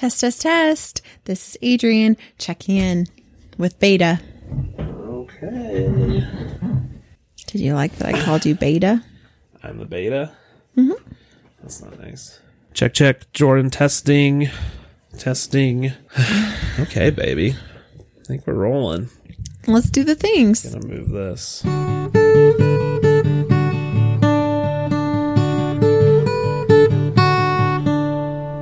Test, test, test. This is Adrian checking in with Beta. Okay. Did you like that I called you Beta? I'm the beta. Mm-hmm. That's not nice. Check, check. Jordan testing. Testing. okay, baby. I think we're rolling. Let's do the things. Gonna move this.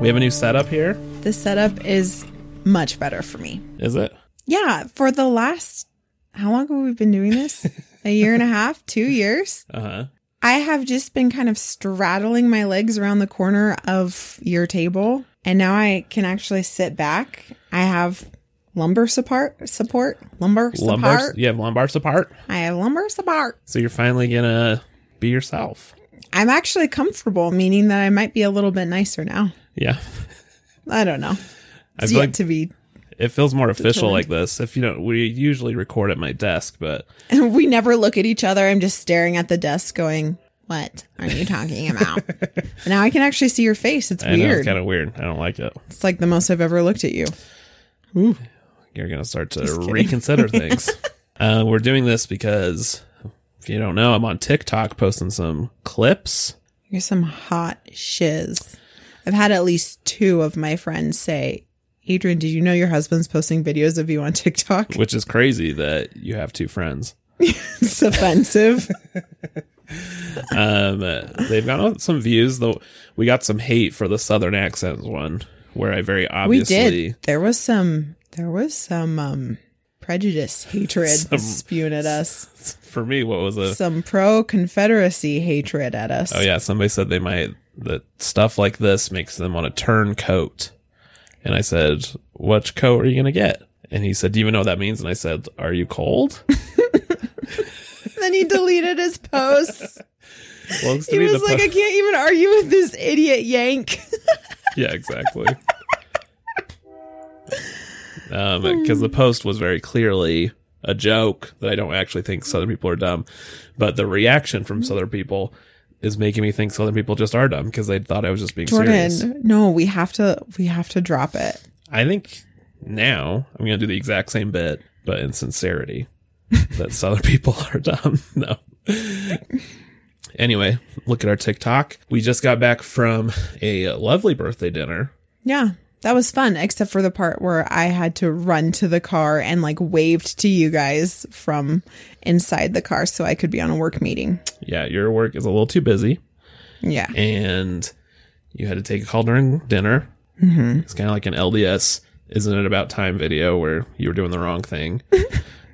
We have a new setup here. The setup is much better for me. Is it? Yeah, for the last, how long have we been doing this? a year and a half, two years? Uh huh. I have just been kind of straddling my legs around the corner of your table, and now I can actually sit back. I have lumbar support, support, lumbar Lumbar. support. You have lumbar support. I have lumbar support. So you're finally gonna be yourself. I'm actually comfortable, meaning that I might be a little bit nicer now. Yeah. I don't know. It's yet like to be. it feels more official Determined. like this. If you don't, we usually record at my desk, but We never look at each other. I'm just staring at the desk, going, "What are you talking about?" And now I can actually see your face. It's I know weird. it's kind of weird. I don't like it. it's like the most I've ever looked at you. You're gonna start to reconsider things. uh, we're doing this because if you don't know, I'm on TikTok posting some clips. You're some hot shiz. I've had at least two of my friends say, Adrian, did you know your husband's posting videos of you on TikTok? which is crazy that you have two friends. It's offensive. Um, they've got some views, though. We got some hate for the Southern accents one, where I very obviously we did. There was some there was some um prejudice, hatred Some- spewing at us. for me, what was it? Some pro Confederacy hatred at us. oh yeah, somebody said they might that stuff like this makes them want to turn coat, and I said, "Which coat are you gonna get?" And he said, "Do you even know what that means?" And I said, "Are you cold?" Then he deleted his posts. He was like, po- I can't even argue with this idiot yank. yeah, exactly. um, because the post was very clearly a joke that I don't actually think Southern people are dumb, but the reaction from Southern people is making me think Southern people just are dumb because they thought I was just being serious. Jordan, no, we have to we have to drop it. I think now I'm going to do the exact same bit, but in sincerity, that Southern people are dumb. No. Anyway, look at our TikTok. We just got back from a lovely birthday dinner. Yeah, that was fun, except for the part where I had to run to the car and like waved to you guys from inside the car so I could be on a work meeting. Yeah, your work is a little too busy. Yeah. and you had to take a call during dinner. Mm-hmm. It's kind of like an LDS, isn't it about time video where you were doing the wrong thing,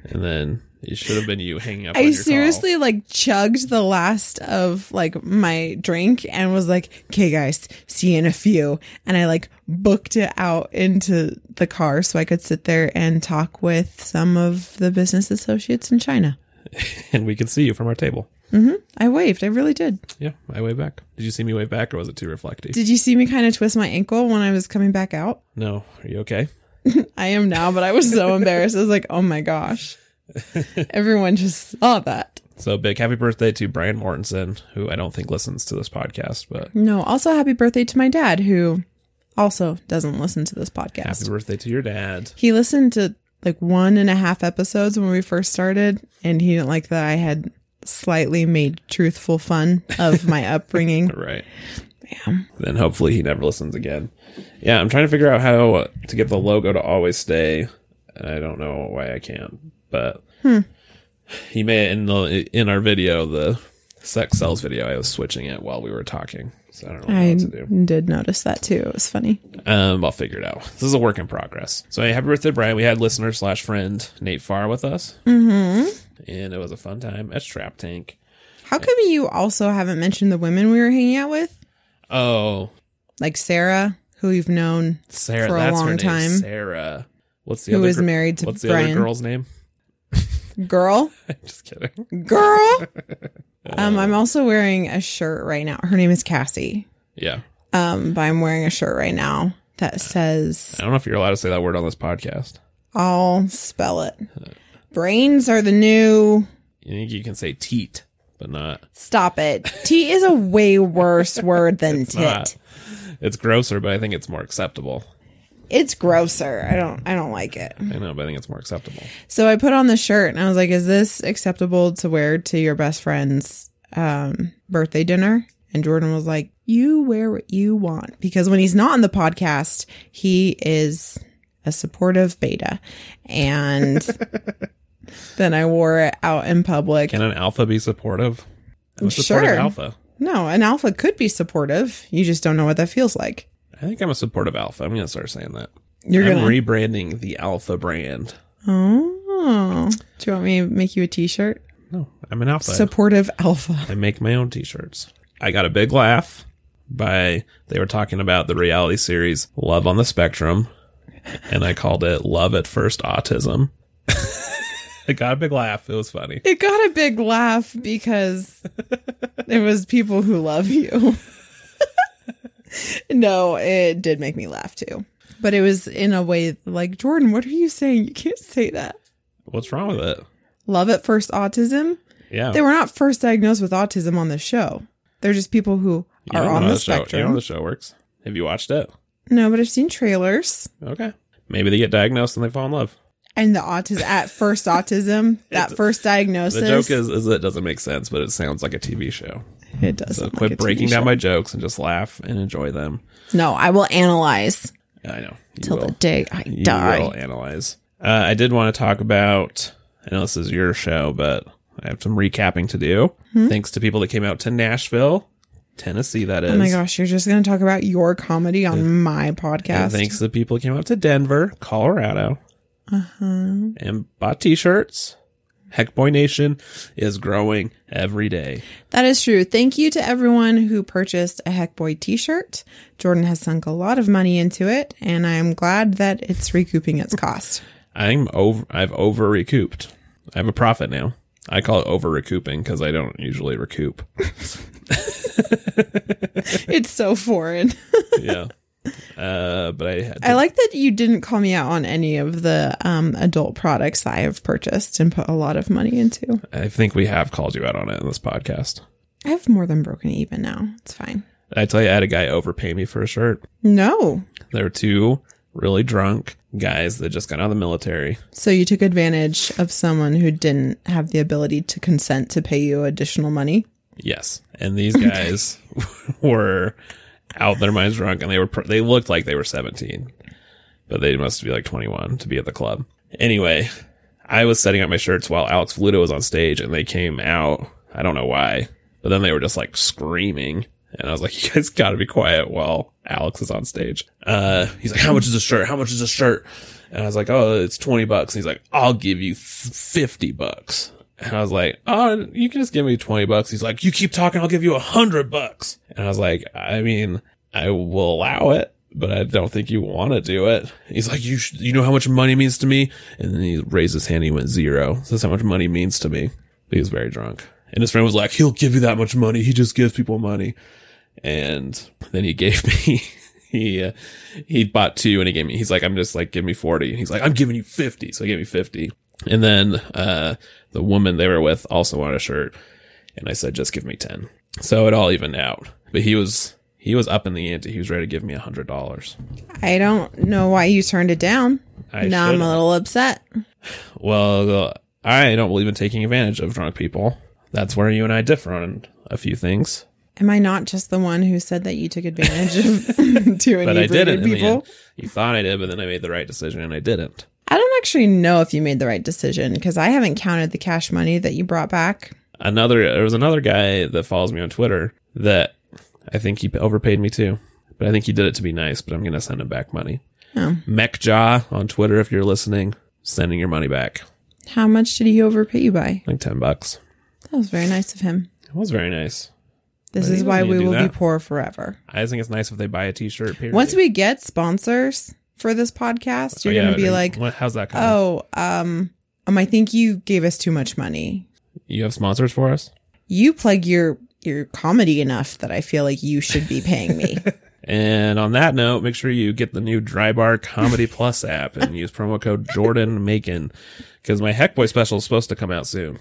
and then it should have been you hanging up. I seriously like chugged the last of like my drink and was like, "Okay, guys, see you in a few." And I like booked it out into the car so I could sit there and talk with some of the business associates in China. and we could see you from our table. Mm-hmm. I waved. I really did. Yeah, I waved back. Did you see me wave back, or was it too reflective? Did you see me kind of twist my ankle when I was coming back out? no, are you okay? I am now, but I was so embarrassed. I was like, "Oh my gosh." Everyone just saw that. So big happy birthday to Brian Mortensen, who I don't think listens to this podcast, but No, also happy birthday to my dad who also doesn't listen to this podcast. happy birthday to your dad. He listened to like one and a half episodes when we first started, and he didn't like that I had slightly made truthful fun of my upbringing. Right. Yeah. Then hopefully he never listens again. Yeah, I'm trying to figure out how to get the logo to always stay. And I don't know why I can't, but he may in the in our video the sex sells video. I was switching it while we were talking, so I don't know I what to do. did notice that too. It was funny. Um, I'll figure it out. This is a work in progress. So hey, happy birthday, Brian. We had listener slash friend Nate Farr with us, mm-hmm. and it was a fun time at Strap Tank. How come you also haven't mentioned the women we were hanging out with? Oh, Like Sarah, who you've known Sarah, For a long time. Sarah. What's the Who other is gir- married to What's the Brian. other girl's name? Girl. Just kidding. Girl. um, I'm also wearing a shirt right now. Her name is Cassie. Yeah. Um, but I'm wearing a shirt right now that says I don't know if you're allowed to say that word on this podcast. I'll spell it. Brains are the new You think you can say teat, but not. stop it. T is a way worse word than tit. not. It's grosser, but I think it's more acceptable. It's grosser. I don't I don't like it. I know, but I think it's more acceptable. So I put on the shirt and I was like, is this acceptable to wear to your best friend's um, birthday dinner? And Jordan was like, you wear what you want. Because when he's not on the podcast, he is a supportive beta. And then I wore it out in public. Can an alpha be supportive? I'm a supportive Sure. alpha. No, an alpha could be supportive. You just don't know what that feels like. I think I'm a supportive alpha. I'm gonna start saying that. You're I'm gonna. rebranding the alpha brand. oh, do you want me to make you a T-shirt? No, I'm an alpha. Supportive alpha. I make my own t-shirts. I got a big laugh by they were talking about the reality series Love on the Spectrum, and I called it Love at First Autism. it got a big laugh. It was funny. It got a big laugh because it was people who love you. no, it did make me laugh too. But it was in a way like, Jordan, what are you saying? You can't say that. What's wrong with it? Love at first autism. Yeah, They were not first diagnosed with autism on the show. They're just people who You are on the how show, you spectrum. know the show works. Have you watched it? no, but I've seen trailers. Okay, maybe they get diagnosed and they fall in love. And the autism at first autism, that first diagnosis. The joke is, is it doesn't make sense, but it sounds like a TV show. It does. So quit like breaking down my jokes and just laugh and enjoy them. No, I will analyze I know. Till the day I You die. will analyze. Uh, I did want to talk about. I know this is your show, but I have some recapping to do. Thanks to people that came out to Nashville, Tennessee. That is. Hmm? Oh my gosh, you're just going to talk about your comedy on my And podcast. thanks to the people that came out to Denver, Colorado, Uh-huh. and bought T-shirts. Heckboy Nation is growing every day. That is true. Thank you to everyone who purchased a Heckboy t shirt. Jordan has sunk a lot of money into it, and I'm glad that it's recouping its cost. I'm over. I've over recouped. I have a profit now. I call it over recouping because I don't usually recoup. it's so foreign. yeah. Uh, but I had to I like that you didn't call me out on any of the um, adult products that I have purchased and put a lot of money into. I think we have called you out on it in this podcast. I have more than broken even now. It's fine. I tell you I had a guy overpay me for a shirt. No. There were two really drunk guys that just got out of the military. So you took advantage of someone who didn't have the ability to consent to pay you additional money? Yes, and these guys were out their minds drunk, and they were pr- they looked like they were seventeen, but they must be like twenty one to be at the club. Anyway, I was setting up my shirts while Alex Fluto was on stage, and they came out. I don't know why, but then they were just like screaming. And I was like, you guys gotta be quiet while Alex is on stage. Uh, he's like, how much is a shirt? How much is a shirt? And I was like, oh, it's 20 bucks. And he's like, I'll give you 50 bucks. And I was like, oh, you can just give me 20 bucks. He's like, you keep talking, I'll give you a hundred bucks. And I was like, I mean, I will allow it, but I don't think you want to do it. He's like, you, sh- you know how much money means to me? And then he raised his hand. He went zero. That's how much money means to me. But he was very drunk. And his friend was like, he'll give you that much money. He just gives people money. And then he gave me, he, uh, he bought two and he gave me, he's like, I'm just like, give me 40. And he's like, I'm giving you 50. So he gave me 50. And then, uh, the woman they were with also wanted a shirt. And I said, just give me 10. So it all evened out. But he was, he was up in the ante. He was ready to give me a hundred dollars. I don't know why you turned it down. I now I'm a little upset. Well, I don't believe in taking advantage of drunk people. That's where you and I differ on a few things. Am I not just the one who said that you took advantage of two But I didn't. inebriated people? You thought I did, but then I made the right decision and I didn't. I don't actually know if you made the right decision because I haven't counted the cash money that you brought back. Another, there was another guy that follows me on Twitter that I think he overpaid me too. But I think he did it to be nice, but I'm going to send him back money. Oh. Mechjaw on Twitter, if you're listening, sending your money back. How much did he overpay you by? Like 10 bucks. That was very nice of him. It was very nice. This But is why we will do be poor forever. I think it's nice if they buy a t-shirt, period. Once we get sponsors for this podcast, Oh, you're yeah, going to be like, what, how's that coming? oh, um, um, I think you gave us too much money. You have sponsors for us? You plug your your comedy enough that I feel like you should be paying me. And on that note, make sure you get the new Dry Bar Comedy Plus app and use promo code Jordan Makin because my Heckboy special is supposed to come out soon.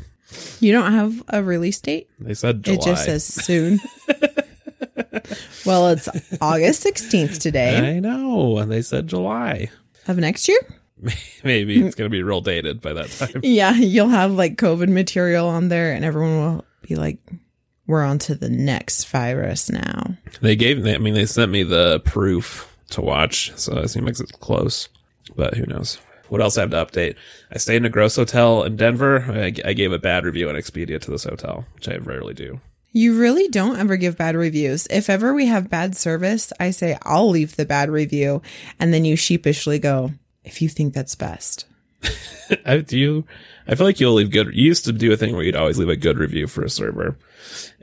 you don't have a release date? They said July. It just says soon. well, it's August 16th today I know. And they said July. of next year. Maybe it's going to be real dated by that time. Yeah, you'll have like COVID material on there, and everyone will be like, we're on to the next virus now. They gave, me, I mean, they sent me the proof to watch. So it seems like it's close, but who knows? What else I have to update? I stayed in a gross hotel in Denver. I, I gave a bad review on Expedia to this hotel, which I rarely do. You really don't ever give bad reviews. If ever we have bad service, I say, I'll leave the bad review. And then you sheepishly go, if you think that's best. I do you, I feel like you'll leave good. You used to do a thing where you'd always leave a good review for a server,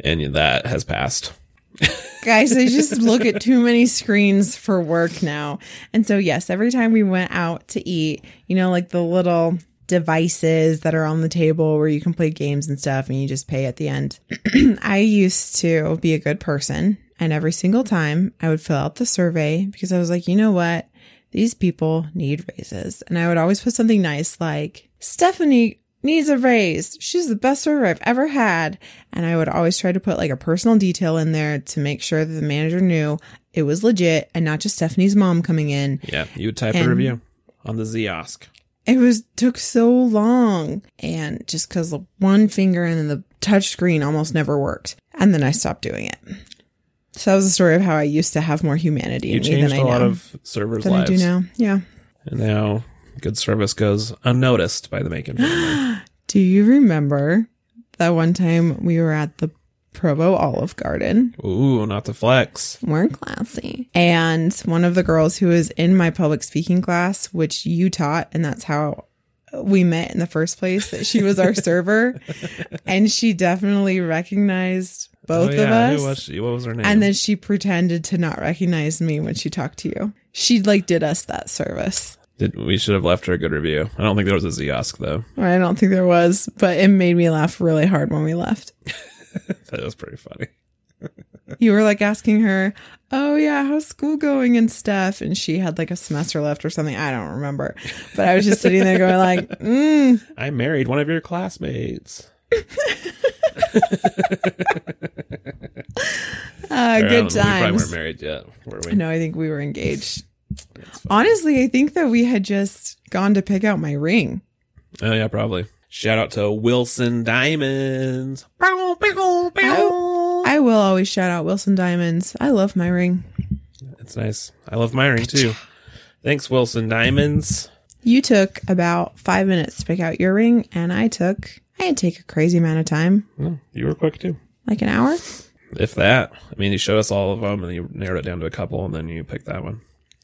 and that has passed. Guys, I just look at too many screens for work now. And so, yes, every time we went out to eat, you know, like the little devices that are on the table where you can play games and stuff and you just pay at the end. I used to be a good person. And every single time I would fill out the survey because I was like, you know what? These people need raises. And I would always put something nice like, Stephanie needs a raise. She's the best server I've ever had. And I would always try to put like a personal detail in there to make sure that the manager knew it was legit and not just Stephanie's mom coming in. Yeah, you would type a review on the Ziosk. It was took so long and just because the one finger and then the touch screen almost never worked. And then I stopped doing it. So that was the story of how I used to have more humanity You in me than a I lot of servers' than I lives, do now. Yeah. and now good service goes unnoticed by the Makin family. Do you remember that one time we were at the Provo Olive Garden? Ooh, not the flex. We're classy. And one of the girls who was in my public speaking class, which you taught, and that's how we met in the first place, that she was our server. And she definitely recognized both oh, yeah. of us. Who was she? What was her name? And then she pretended to not recognize me when she talked to you. She like did us that service. Did, we should have left her a good review. I don't think there was a Ziosk though. I don't think there was, but it made me laugh really hard when we left. That was pretty funny. You were like asking her, "Oh yeah, how's school going and stuff?" And she had like a semester left or something. I don't remember, but I was just sitting there going like, mm, I married one of your classmates. uh, Or, I don't "Good know, We probably weren't married yet, were we? No, I think we were engaged. Honestly, I think that we had just gone to pick out my ring. Oh yeah, probably. Shout out to Wilson Diamonds. Bow, bow, bow. I will always shout out Wilson Diamonds. I love my ring. It's nice. I love my ring too. Thanks, Wilson Diamonds. You took about five minutes to pick out your ring, and I took I to take a crazy amount of time, Oh, you were quick too. like an hour. If that. I mean, you showed us all of them, and you narrowed it down to a couple, and then you picked that one.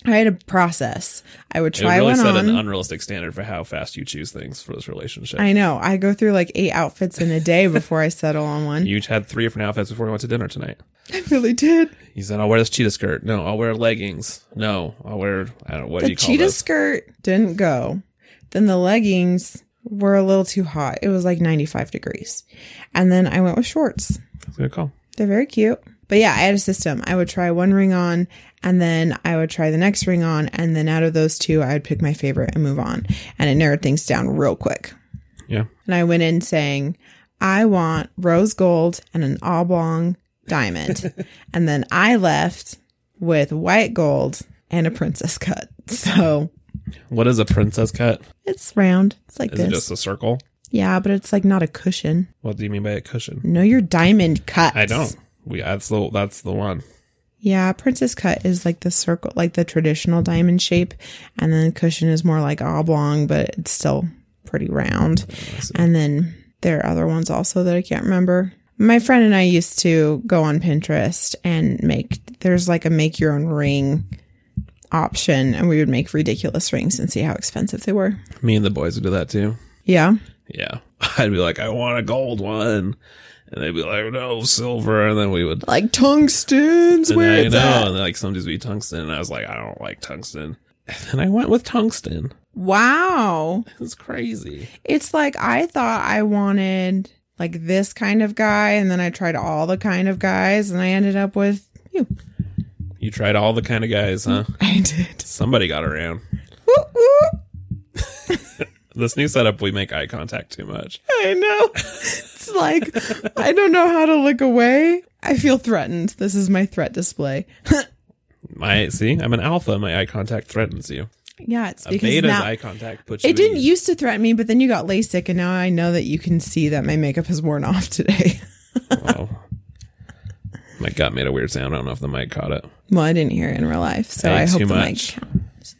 I had a process. I would try It really one set on. an unrealistic standard for how fast you choose things for this relationship. I know. I go through like eight outfits in a day before I settle on one. you had three different outfits before we went to dinner tonight. I really did. You said, "I'll wear this cheetah skirt." No, I'll wear leggings. No, I'll wear. I don't know what do you call it? cheetah skirt didn't go. Then the leggings were a little too hot. It was like 95 degrees. And then I went with shorts. That's a good call. They're very cute. But yeah, I had a system. I would try one ring on and then I would try the next ring on. And then out of those two, I would pick my favorite and move on. And it narrowed things down real quick. Yeah. And I went in saying, I want rose gold and an oblong diamond. and then I left with white gold and a princess cut. So What is a princess cut? it's round. It's like Is this. it just a circle? yeah, but it's like not a cushion. What do you mean by a cushion? No, your diamond cut. I don't. We that's the that's the one. Yeah, princess cut is like the circle, like the traditional diamond shape, and then cushion is more like oblong, but it's still pretty round. And then there are other ones also that I can't remember. My friend and I used to go on Pinterest and make there's like a make your own ring option, and we would make ridiculous rings and see how expensive they were. Me and the boys would do that too. Yeah. Yeah. I'd be like, I want a gold one. And they'd be like, no, silver. And then we would, Like tungstens, and where I know, and like some dudes be tungsten. And I was like, I don't like tungsten. And then I went with tungsten. Wow. it's crazy. It's like I thought I wanted like this kind of guy, and then I tried all the kind of guys, and I ended up with you. You tried all the kind of guys, huh? I did. Somebody got around. This new setup, we make eye contact too much. I know. Like I don't know how to look away, I feel threatened. This is my threat display. My see, I'm an alpha. My eye contact threatens you. yeah, it's because A beta's now eye contact puts you. it didn't used to threaten me, but then you got LASIK, and now I know that you can see that my makeup has worn off today. Wow. My gut made a weird sound. I don't know if the mic caught it. well, I didn't hear it in real life, so I hope the much. mic. counts.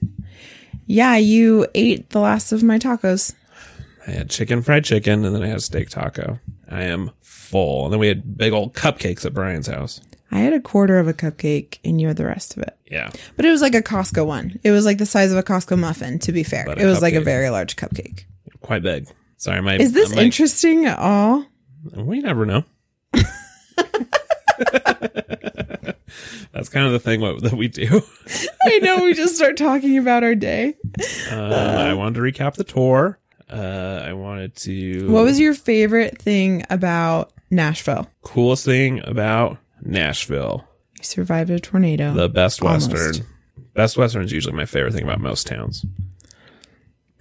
Yeah, you ate the last of my tacos. I had chicken fried chicken, and then I had a steak taco. I am full. And then we had big old cupcakes at Brian's house. I had a quarter of a cupcake, and you had the rest of it. Yeah, But it was like a Costco one. It was like the size of a Costco muffin, to be fair. But It was like a very large cupcake. quite big. Sorry, my Is this my- interesting at all? We never know. That's kind of the thing what, that we do. I know we just start talking about our day. Um, I wanted to recap the tour. Uh, I wanted to. What was your favorite thing about Nashville? coolest thing about Nashville? You survived a tornado. The Best Almost. Western. Best Western is usually my favorite thing about most towns.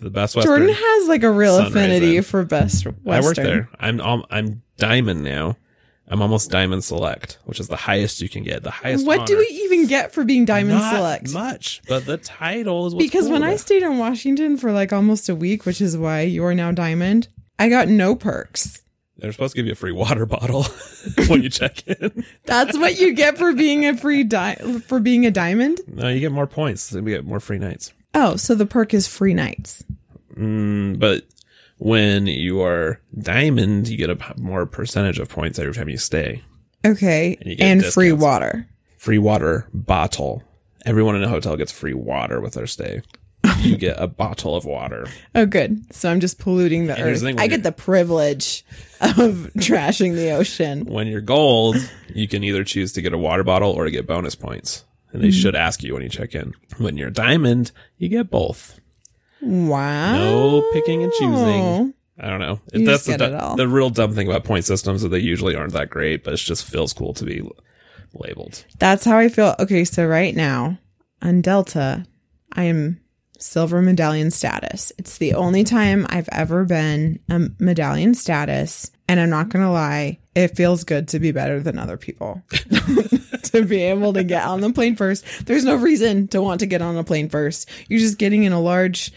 the Best Western. Jordan has like a real affinity for Best Western. I work there. I'm I'm diamond now. I'm almost diamond select, which is the highest you can get. The highest. What do we even get for being Diamond Not Select? Much, but the title is Because cool when I stayed in Washington for like almost a week, which is why you are now Diamond, I got no perks. They're supposed to give you a free water bottle when you check in. That's what you get for being a free di- for being a diamond. No, you get more points. We get more free nights. Oh, so the perk is free nights. Mm, but when you are diamond, you get a more percentage of points every time you stay. Okay, And and free water. Free water bottle. Everyone in a hotel gets free water with their stay. You get a bottle of water. Oh, good. So I'm just polluting the here's earth. the I get the privilege of trashing the ocean. When you're gold, you can either choose to get a water bottle or to get bonus points. And Mm-hmm. they should ask you when you check in. When you're diamond, you get both. Wow. No picking and choosing. I don't know. You That's the, get it all. the real dumb thing about point systems that they usually aren't that great, but it just feels cool to be labeled. That's how I feel. Okay, so right now on Delta, I am silver medallion status. It's the only time I've ever been a medallion status. And I'm not going to lie, it feels good to be better than other people. to be able to get on the plane first. There's no reason to want to get on a plane first. You're just getting in a large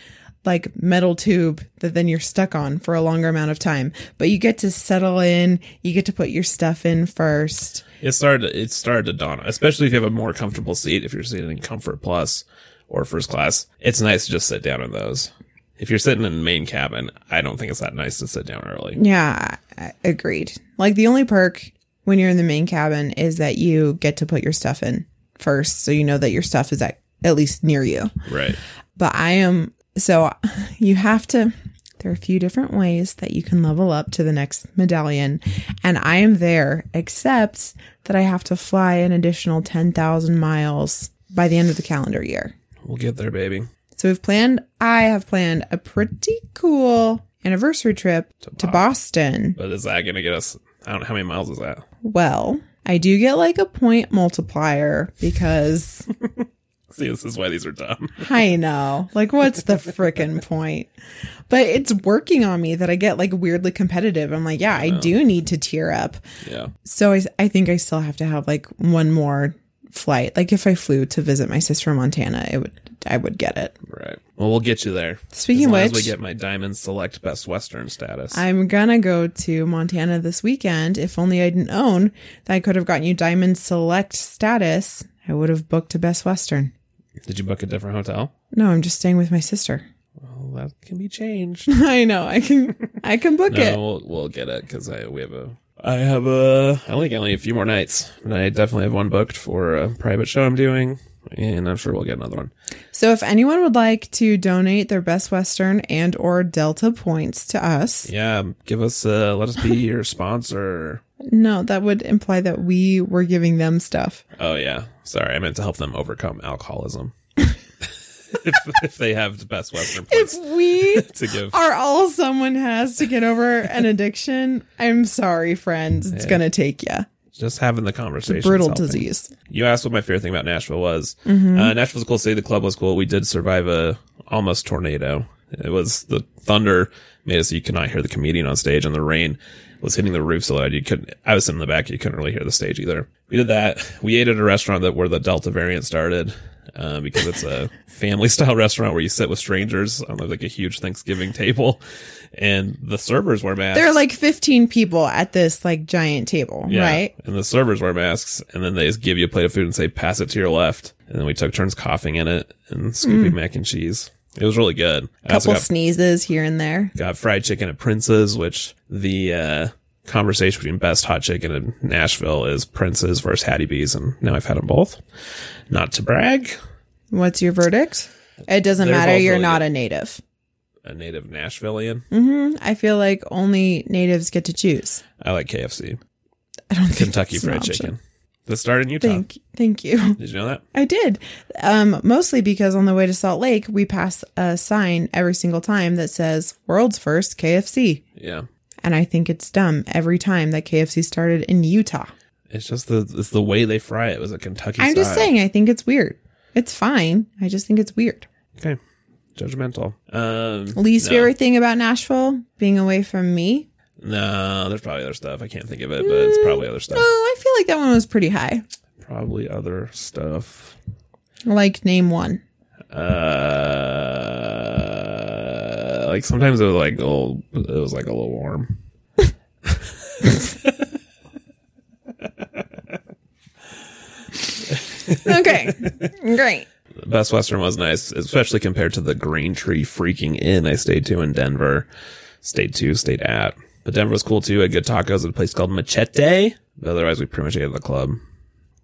like metal tube that then you're stuck on for a longer amount of time. But you get to settle in, you get to put your stuff in first. It started. It started to dawn, especially if you have a more comfortable seat. If you're sitting in Comfort Plus or First Class, it's nice to just sit down in those. If you're sitting in the main cabin, I don't think it's that nice to sit down early. Yeah, agreed. Like the only perk when you're in the main cabin is that you get to put your stuff in first, so you know that your stuff is at at least near you. Right. But I am so you have to. There are a few different ways that you can level up to the next medallion, and I am there. Except that I have to fly an additional ten thousand miles by the end of the calendar year. We'll get there, baby. So we've planned. I have planned a pretty cool anniversary trip to Boston. But is that going to get us? I don't know how many miles is that. Well, I do get like a point multiplier because See, this is why these are dumb. I know. Like, what's the frickin' point? But it's working on me that I get like weirdly competitive. I'm like, yeah, I do need to tear up. Yeah. So I, I think I still have to have like one more flight. Like, if I flew to visit my sister in Montana, it would, I would get it. Right. Well, we'll get you there. Speaking as of long as which- we get my Diamond Select Best Western status. I'm gonna go to Montana this weekend. If only I didn't own, that I could have gotten you Diamond Select status. I would have booked a Best Western. Did you book a different hotel? No, I'm just staying with my sister. Well, that can be changed. I know. I can. I can book no, it. we'll, we'll get it because I we have a. I have a. I only got only a few more nights, and I definitely have one booked for a private show I'm doing, and I'm sure we'll get another one. So, if anyone would like to donate their Best Western and or Delta points to us, Yeah, give us. Uh, let us be your sponsor. No, that would imply that we were giving them stuff. Oh yeah, sorry, I meant to help them overcome alcoholism. if, if they have the best Western If we to give, are all someone has to get over an addiction, I'm sorry, friends. It's gonna take you. just having the conversation. Brutal helping. disease. You asked what my favorite thing about Nashville was. Uh, Nashville's a cool city. The club was cool. We did survive a almost tornado. It was the thunder made it so you could not hear the comedian on stage, and the rain was hitting the roof so loud you couldn't. I was sitting in the back, you couldn't really hear the stage either. We did that. We ate at a restaurant that where the Delta variant started. Uh, because it's a family style restaurant where you sit with strangers on like a huge Thanksgiving table, and the servers wear masks. There are like 15 people at this like giant table, Yeah. right? And the servers wear masks, and then they just give you a plate of food and say, pass it to your left. And then we took turns coughing in it and scooping mac and cheese. It was really good. Also Couple got, sneezes here and there. got fried chicken at Prince's, which the uh, conversation between best hot chicken in Nashville is Prince's versus Hattie B's, and now I've had them both. Not to brag, What's your verdict? It doesn't They're matter. You're really not good. a native. a native Nashvilleian. hmm I feel like only natives get to choose. I like KFC, I don't think Kentucky Fried. Chicken. That started in Utah. Thank, thank you. Did you know that? I did. Um, mostly because on the way to Salt Lake, we pass a sign every single time that says "World's First KFC," Yeah. and I think it's dumb every time that KFC started in Utah. It's just the it's the way they fry it. It was a Kentucky. I'm just saying, I think it's weird. It's fine. I just think it's weird. Okay. Judgmental. Um Least no. favorite thing about Nashville being away from me. No, there's probably other stuff. I can't think of it, but it's probably other stuff. Oh, I feel like that one was pretty high. Probably other stuff. Like name one. Uh like sometimes it was like a little it was like a little warm. Okay, great. Best Western was nice, especially compared to the Green Tree freaking inn I stayed to in Denver. Stayed to, stayed at. But Denver was cool too. I had good tacos at a place called Machete. But otherwise, we pretty much ate at the club.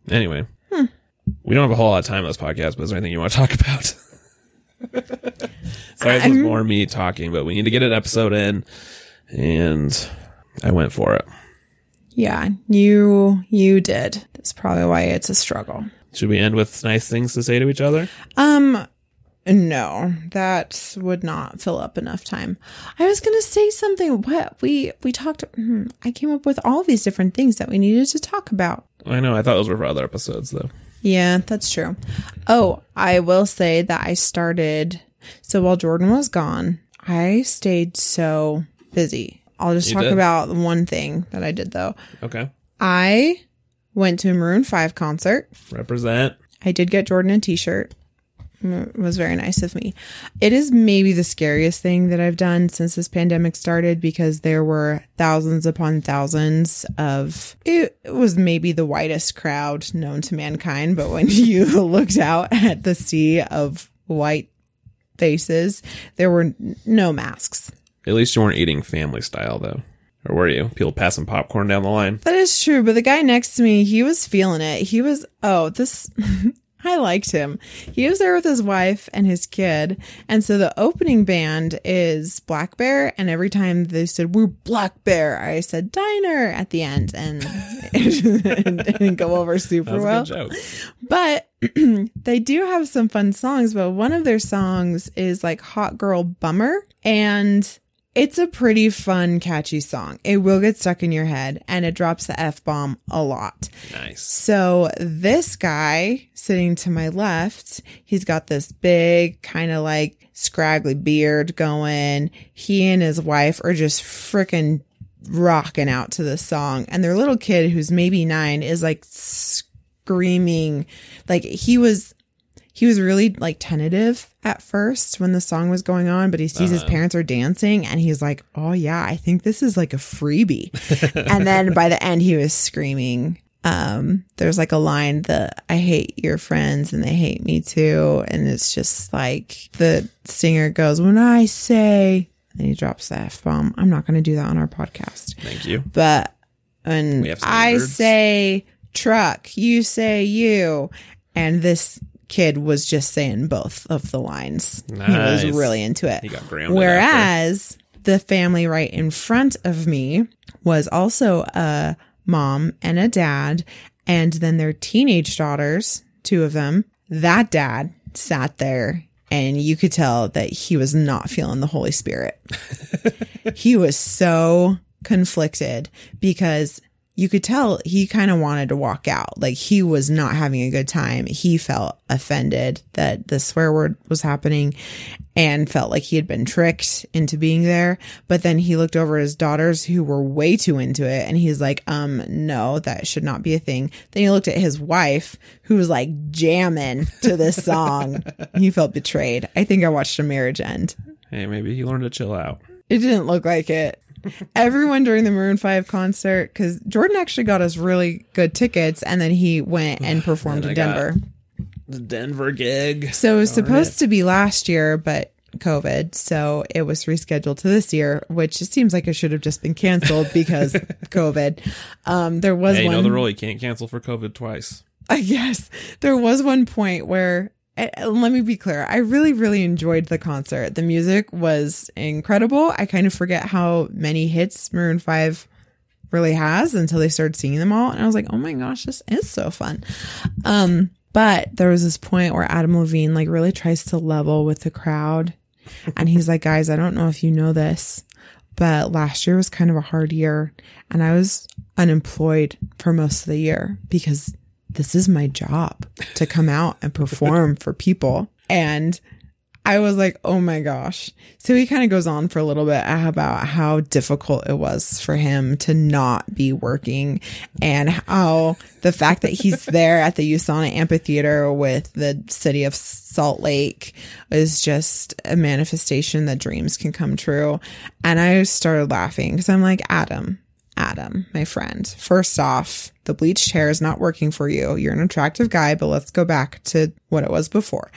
Anyway, we don't have a whole lot of time on this podcast, but is there anything you want to talk about? Sorry, this was more me talking, but we need to get an episode in, and I went for it. Yeah, you you did. That's probably why it's a struggle. Should we end with nice things to say to each other? Um, no, that would not fill up enough time. I was gonna say something. What we we talked. hmm, I came up with all these different things that we needed to talk about. I know. I thought those were for other episodes, though. Yeah, that's true. Oh, I will say that I started. So while Jordan was gone, I stayed so busy. I'll just You talk did? about one thing that I did though. Okay. I went to a Maroon Five concert. Represent. I did get Jordan a t-shirt. It was very nice of me. It is maybe the scariest thing that I've done since this pandemic started because there were thousands upon thousands of it was maybe the whitest crowd known to mankind, but when you looked out at the sea of white faces, there were no masks. At least you weren't eating family style, though. Or were you? People passing popcorn down the line? That is true, but the guy next to me, he was feeling it. He was, oh, this, I liked him. He was there with his wife and his kid. And so the opening band is Black Bear. And every time they said, we're Black Bear, I said diner at the end. And it didn't go over super well. a good joke. But they do have some fun songs, but one of their songs is like Hot Girl Bummer. And it's a pretty fun, catchy song. It will get stuck in your head and it drops the F bomb a lot. Nice. So this guy sitting to my left, he's got this big kind of like scraggly beard going. He and his wife are just freaking rocking out to this song. And their little kid, who's maybe nine, is like screaming. Like he was, he was really like tentative at first when the song was going on, but he sees his parents are dancing and he's like, Oh yeah, I think this is like a freebie. and then by the end he was screaming. Um, there's like a line that I hate your friends and they hate me too. And it's just like the singer goes, When I say and he drops the F bomb. I'm not gonna do that on our podcast. Thank you. But when I say truck, you say you. And this kid was just saying both of the lines. He was really into it. He got grounded Whereas the family right in front of me was also a mom and a dad, and then their teenage daughters, two of them. That dad sat there and you could tell that he was not feeling the Holy Spirit. he was so conflicted because you could tell he kind of wanted to walk out. Like he was not having a good time. He felt offended that the swear word was happening and felt like he had been tricked into being there. But then he looked over at his daughters who were way too into it and he's like, um, no, that should not be a thing. Then he looked at his wife who was like jamming to this song. he felt betrayed. I think I watched a marriage end. Hey, maybe he learned to chill out. It didn't look like it. Everyone during the Maroon 5 concert, because Jordan actually got us really good tickets and then he went and performed in Denver. The Denver gig. So it was Darn supposed it. to be last year, but COVID. So it was rescheduled to this year, which it seems like it should have just been canceled because COVID. Um, there was Hey, you one. know the rule. You can't cancel for COVID twice. I guess there was one point where let me be clear. I really, really enjoyed the concert. The music was incredible. I kind of forget how many hits Maroon 5 really has until they started singing them all. And I was like, oh my gosh, this is so fun. Um, but there was this point where Adam Levine like really tries to level with the crowd. And he's like, guys, I don't know if you know this, but last year was kind of a hard year. And I was unemployed for most of the year because this is my job to come out and perform for people. And I was like, oh my gosh. So he kind of goes on for a little bit about how difficult it was for him to not be working and how the fact that he's there at the USANA amphitheater with the city of Salt Lake is just a manifestation that dreams can come true. And I started laughing because I'm like, Adam, Adam, my friend, first off, the bleached hair is not working for you. You're an attractive guy, but let's go back to what it was before.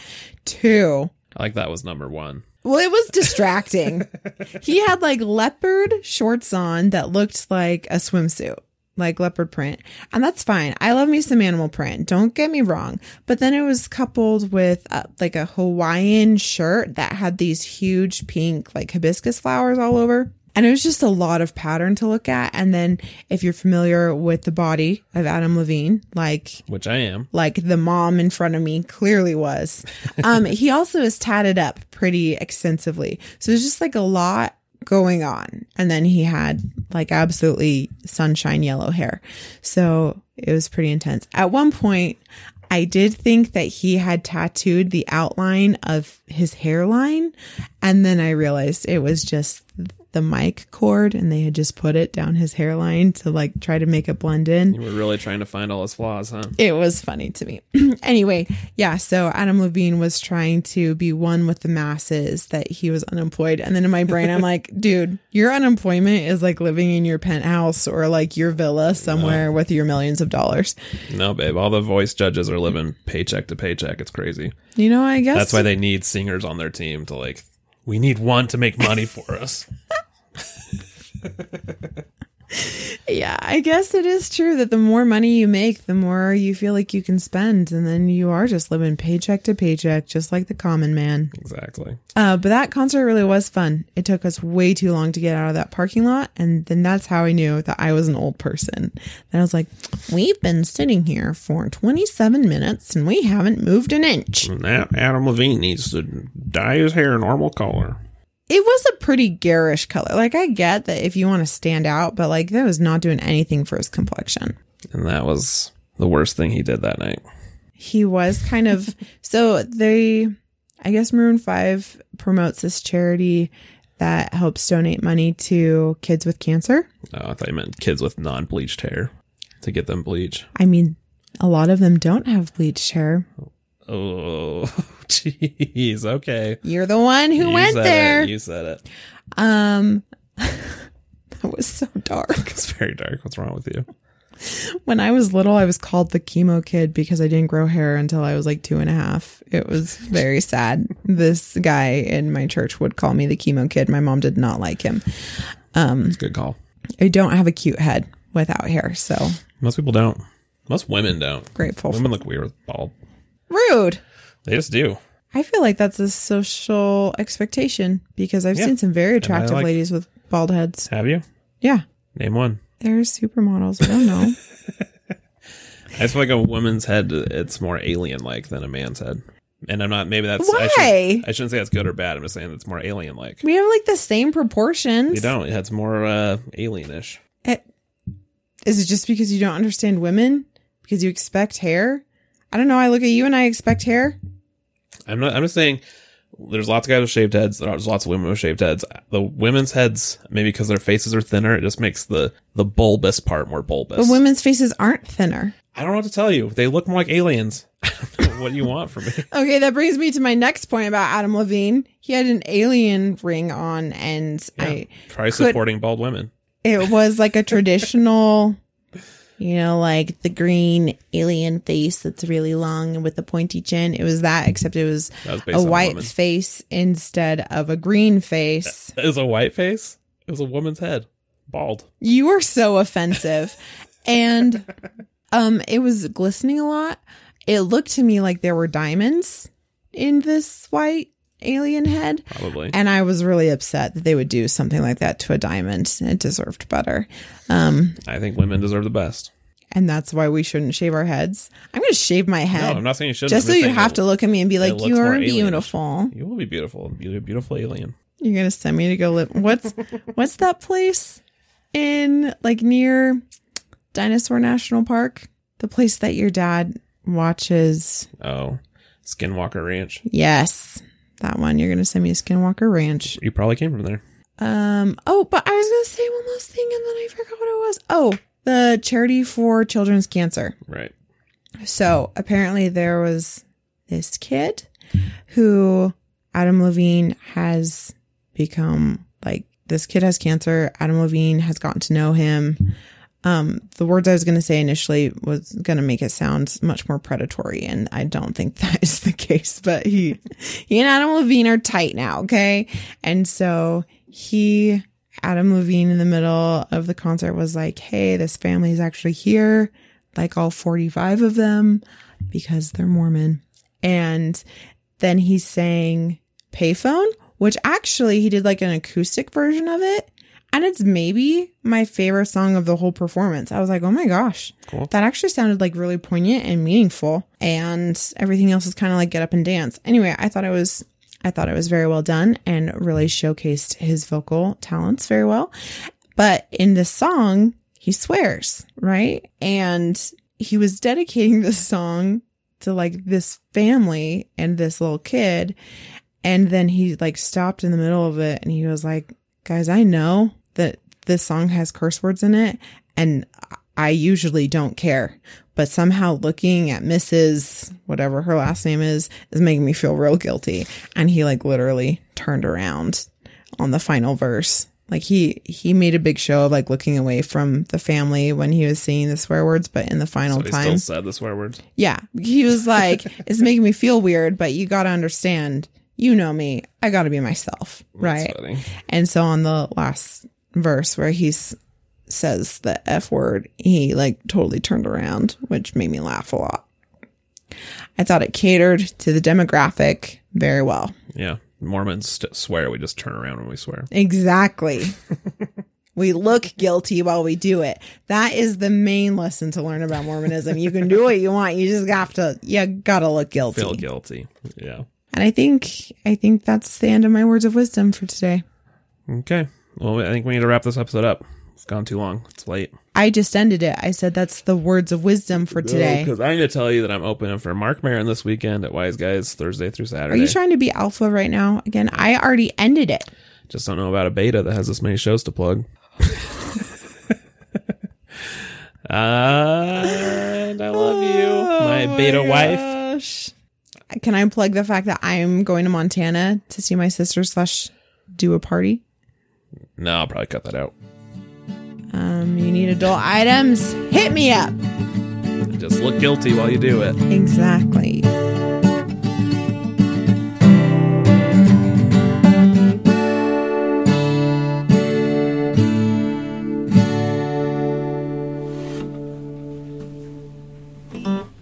Two, I like that was number one. well, it was distracting. he had like leopard shorts on that looked like a swimsuit, like leopard print. And that's fine. I love me some animal print. Don't get me wrong. But then it was coupled with uh, like a Hawaiian shirt that had these huge pink, like hibiscus flowers all over. And it was just a lot of pattern to look at. And then if you're familiar with the body of Adam Levine, like Which I am. like the mom in front of me clearly was. Um, he also is tatted up pretty extensively. So there's just like a lot going on. And then he had like absolutely sunshine yellow hair. So it was pretty intense. At one point, I did think that he had tattooed the outline of his hairline. And then I realized it was just the mic cord and they had just put it down his hairline to like try to make it blend in. You were really trying to find all his flaws, huh? It was funny to me. anyway, yeah, so Adam Levine was trying to be one with the masses that he was unemployed. And then in my brain, I'm like, dude, your unemployment is like living in your penthouse or like your villa somewhere with your millions of dollars. No, babe. All the voice judges are living paycheck to paycheck. It's crazy. You know, I guess That's why they need singers on their team to like. We need one to make money for us. Yeah, I guess it is true that the more money you make, the more you feel like you can spend. And then you are just living paycheck to paycheck, just like the common man. Exactly. Uh, but that concert really was fun. It took us way too long to get out of that parking lot. And then that's how I knew that I was an old person. Then I was like, we've been sitting here for 27 minutes and we haven't moved an inch. Now Adam Levine needs to dye his hair a normal color. It was a pretty garish color. Like, I get that if you want to stand out, but like, that was not doing anything for his complexion. And that was the worst thing he did that night. he was kind of so they i guess maroon 5 promotes this charity that helps donate money to kids with cancer Oh, I thought you meant kids with non bleached hair to get them bleach. i mean a lot of them don't have bleached hair Oh, jeez. Okay. you're the one who You went there It. You said it. um that was so dark It's very dark. What's wrong with you? when i was little i was called the chemo kid because i didn't grow hair until i was like two and a half it was very sad this guy in my church would call me the chemo kid my mom did not like him Um, It's a good call. I don't have a cute head without hair, so Most people don't. Most women don't. grateful. Women look weird with bald. Rude. They just do. I feel like that's a social expectation because I've Yeah. seen some very attractive like- ladies with bald heads. Have you? Yeah, Name one. they're supermodels. I don't know. I just feel like a woman's head, it's more alien like than a man's head. And I'm not, maybe that's, I, Why? should, I shouldn't say that's good or bad. I'm just saying it's more alien like. we have like the same proportions. You don't. It's more uh, alienish. It, Is it just because you don't understand women? Because you expect hair? I don't know. I look at you and I expect hair. I'm not. I'm just saying. There's lots of guys with shaved heads. There's lots of women with shaved heads. The women's heads, maybe because their faces are thinner, it just makes the the bulbous part more bulbous. But women's faces aren't thinner. I don't know what to tell you. They look more like aliens. what do you want from me? Okay, that brings me to my next point about Adam Levine. He had an alien ring on, and I Try supporting bald women. it was like a traditional, you know, like the green alien face that's really long and with the pointy chin. It was that, except it was was a on a white face instead of a green face. It was a white face. It was a woman's head, bald. You are so offensive. and um it was glistening a lot. It looked to me like there were diamonds in this white alien head. Probably. And I was really upset that they would do something like that to a diamond. It deserved better. Um, I think women deserve the best. and that's why we shouldn't shave our heads. I'm going to shave my No, head I'm not saying you shouldn't. just so you have it- to look at me and be like, you are beautiful." You will be beautiful. You're a beautiful alien. You're going to send me to go live. What's what's that place in like near Dinosaur National Park? The place that your dad watches. Oh, Skinwalker Ranch. Yes, that one. You're going to send me to Skinwalker Ranch. You probably came from there. Um. Oh, but I was gonna say one last thing, and then I forgot what it was. Oh, the charity for children's cancer. Right. So apparently, there was this kid who Adam Levine has become like. This kid has cancer. Adam Levine has gotten to know him. Um, the words I was going to say initially was going to make it sound much more predatory, and I don't think that is the case. But he, he and Adam Levine are tight now, okay? And so he, Adam Levine, in the middle of the concert was like, "Hey, this family is actually here, like all forty-five of them, because they're Mormon." And then he sang "Payphone," which actually he did like an acoustic version of it. And it's maybe my favorite song of the whole performance. I was like, oh my gosh, Cool. that actually sounded like really poignant and meaningful. And everything else is kind of like get up and dance. Anyway, I thought it was, I thought it was very well done and really showcased his vocal talents very well. But in this song, he swears, right? And he was dedicating this song to like this family and this little kid. And then he like stopped in the middle of it and he was like, guys, I know that this song has curse words in it and I usually don't care, but somehow looking at Mrs. whatever her last name is is making me feel real guilty. And he like literally turned around on the final verse. Like he he made a big show of like looking away from the family when he was singing the swear words, but in the final he time, still said the swear words. yeah, he was like, "It's making me feel weird, but you got to understand. You know me. I got to be myself, right?" Funny. And so on the last verse where he says the f word, he like totally turned around, which made me laugh a lot. I thought it catered to the demographic very well. Yeah. Mormons st- swear. We just turn around when we swear. Exactly. we look guilty while we do it. That is the main lesson to learn about Mormonism. You can do what you want. You just have to, you gotta look guilty. Feel guilty. Yeah. And I think, I think that's the end of my words of wisdom for today. Okay. Well, I think we need to wrap this episode up. It's gone too long. It's late. I just ended it. I said that's the words of wisdom for today. Because I need to tell you that I'm opening for Marc Maron this weekend at Wise Guys Thursday through Saturday. Are you trying to be alpha right now? Again, I already ended it. Just don't know about a beta that has this many shows to plug. and I love you, oh my beta wife. wife. Can I plug the fact that I'm going to Montana to see my sister slash do a party? No, I'll probably cut that out. Um, you need adult items? Hit me up. Just look guilty while you do it. Exactly.